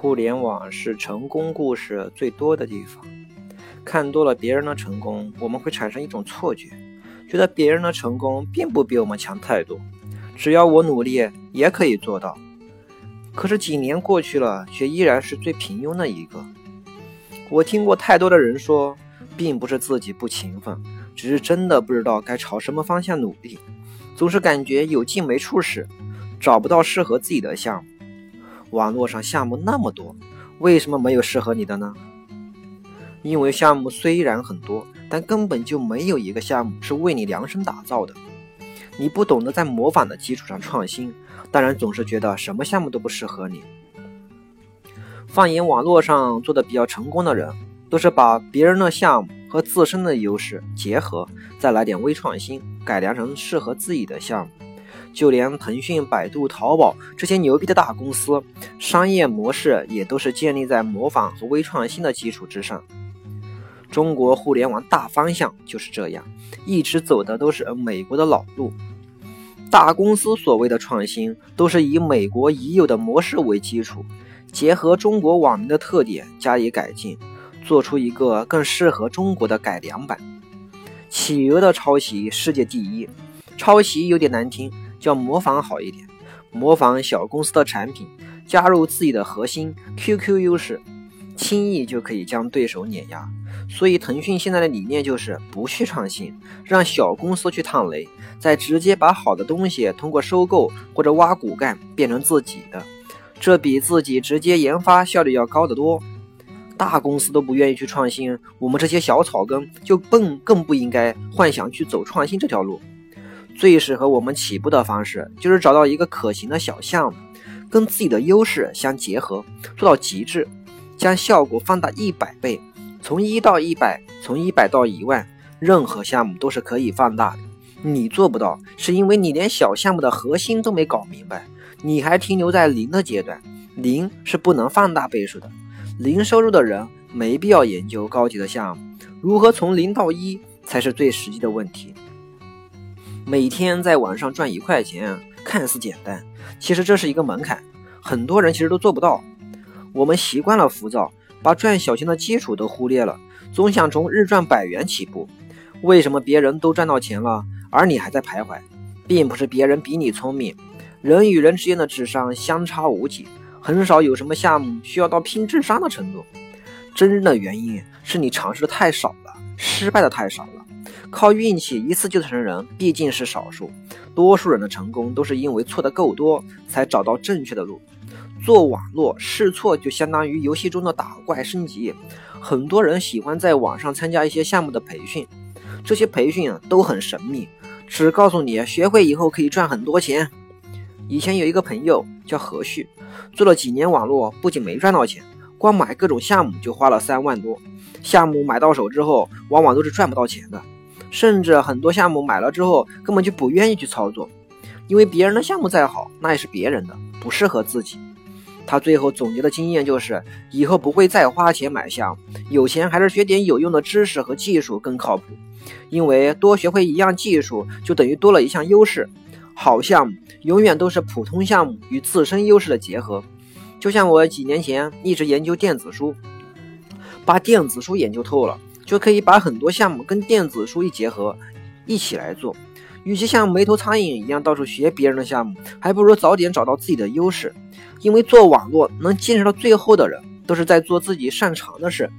互联网是成功故事最多的地方。看多了别人的成功，我们会产生一种错觉，觉得别人的成功并不比我们强太多。只要我努力，也可以做到。可是几年过去了，却依然是最平庸的一个。我听过太多的人说，并不是自己不勤奋，只是真的不知道该朝什么方向努力，总是感觉有劲没处使，找不到适合自己的项目。网络上项目那么多，为什么没有适合你的呢？因为项目虽然很多，但根本就没有一个项目是为你量身打造的。你不懂得在模仿的基础上创新，当然总是觉得什么项目都不适合你。放眼网络上做的比较成功的人，都是把别人的项目和自身的优势结合，再来点微创新，改良成适合自己的项目。就连腾讯、百度、淘宝这些牛逼的大公司，商业模式也都是建立在模仿和微创新的基础之上。中国互联网大方向就是这样，一直走的都是美国的老路。大公司所谓的创新，都是以美国已有的模式为基础，结合中国网民的特点加以改进，做出一个更适合中国的改良版。企鹅的抄袭世界第一，抄袭有点难听。叫模仿好一点，模仿小公司的产品，加入自己的核心 QQ 优势，轻易就可以将对手碾压。所以腾讯现在的理念就是不去创新，让小公司去趟雷，再直接把好的东西通过收购或者挖骨干变成自己的，这比自己直接研发效率要高得多。大公司都不愿意去创新，我们这些小草根就更更不应该幻想去走创新这条路。最适合我们起步的方式，就是找到一个可行的小项目，跟自己的优势相结合，做到极致，将效果放大一百倍，从一到一百，从一百到一万，任何项目都是可以放大的。你做不到，是因为你连小项目的核心都没搞明白，你还停留在零的阶段，零是不能放大倍数的。零收入的人没必要研究高级的项目，如何从零到一才是最实际的问题。每天在网上赚一块钱，看似简单，其实这是一个门槛，很多人其实都做不到。我们习惯了浮躁，把赚小钱的基础都忽略了，总想从日赚百元起步。为什么别人都赚到钱了，而你还在徘徊？并不是别人比你聪明，人与人之间的智商相差无几，很少有什么项目需要到拼智商的程度。真正的原因是你尝试的太少了，失败的太少了。靠运气一次就成人，毕竟是少数，多数人的成功都是因为错的够多，才找到正确的路。做网络试错就相当于游戏中的打怪升级。很多人喜欢在网上参加一些项目的培训，这些培训啊都很神秘，只告诉你学会以后可以赚很多钱。以前有一个朋友叫何旭，做了几年网络，不仅没赚到钱，光买各种项目就花了三万多。项目买到手之后，往往都是赚不到钱的。甚至很多项目买了之后，根本就不愿意去操作，因为别人的项目再好，那也是别人的，不适合自己。他最后总结的经验就是，以后不会再花钱买项目，有钱还是学点有用的知识和技术更靠谱。因为多学会一样技术，就等于多了一项优势。好项目永远都是普通项目与自身优势的结合。就像我几年前一直研究电子书，把电子书研究透了。就可以把很多项目跟电子书一结合，一起来做。与其像没头苍蝇一样到处学别人的项目，还不如早点找到自己的优势。因为做网络能坚持到最后的人，都是在做自己擅长的事。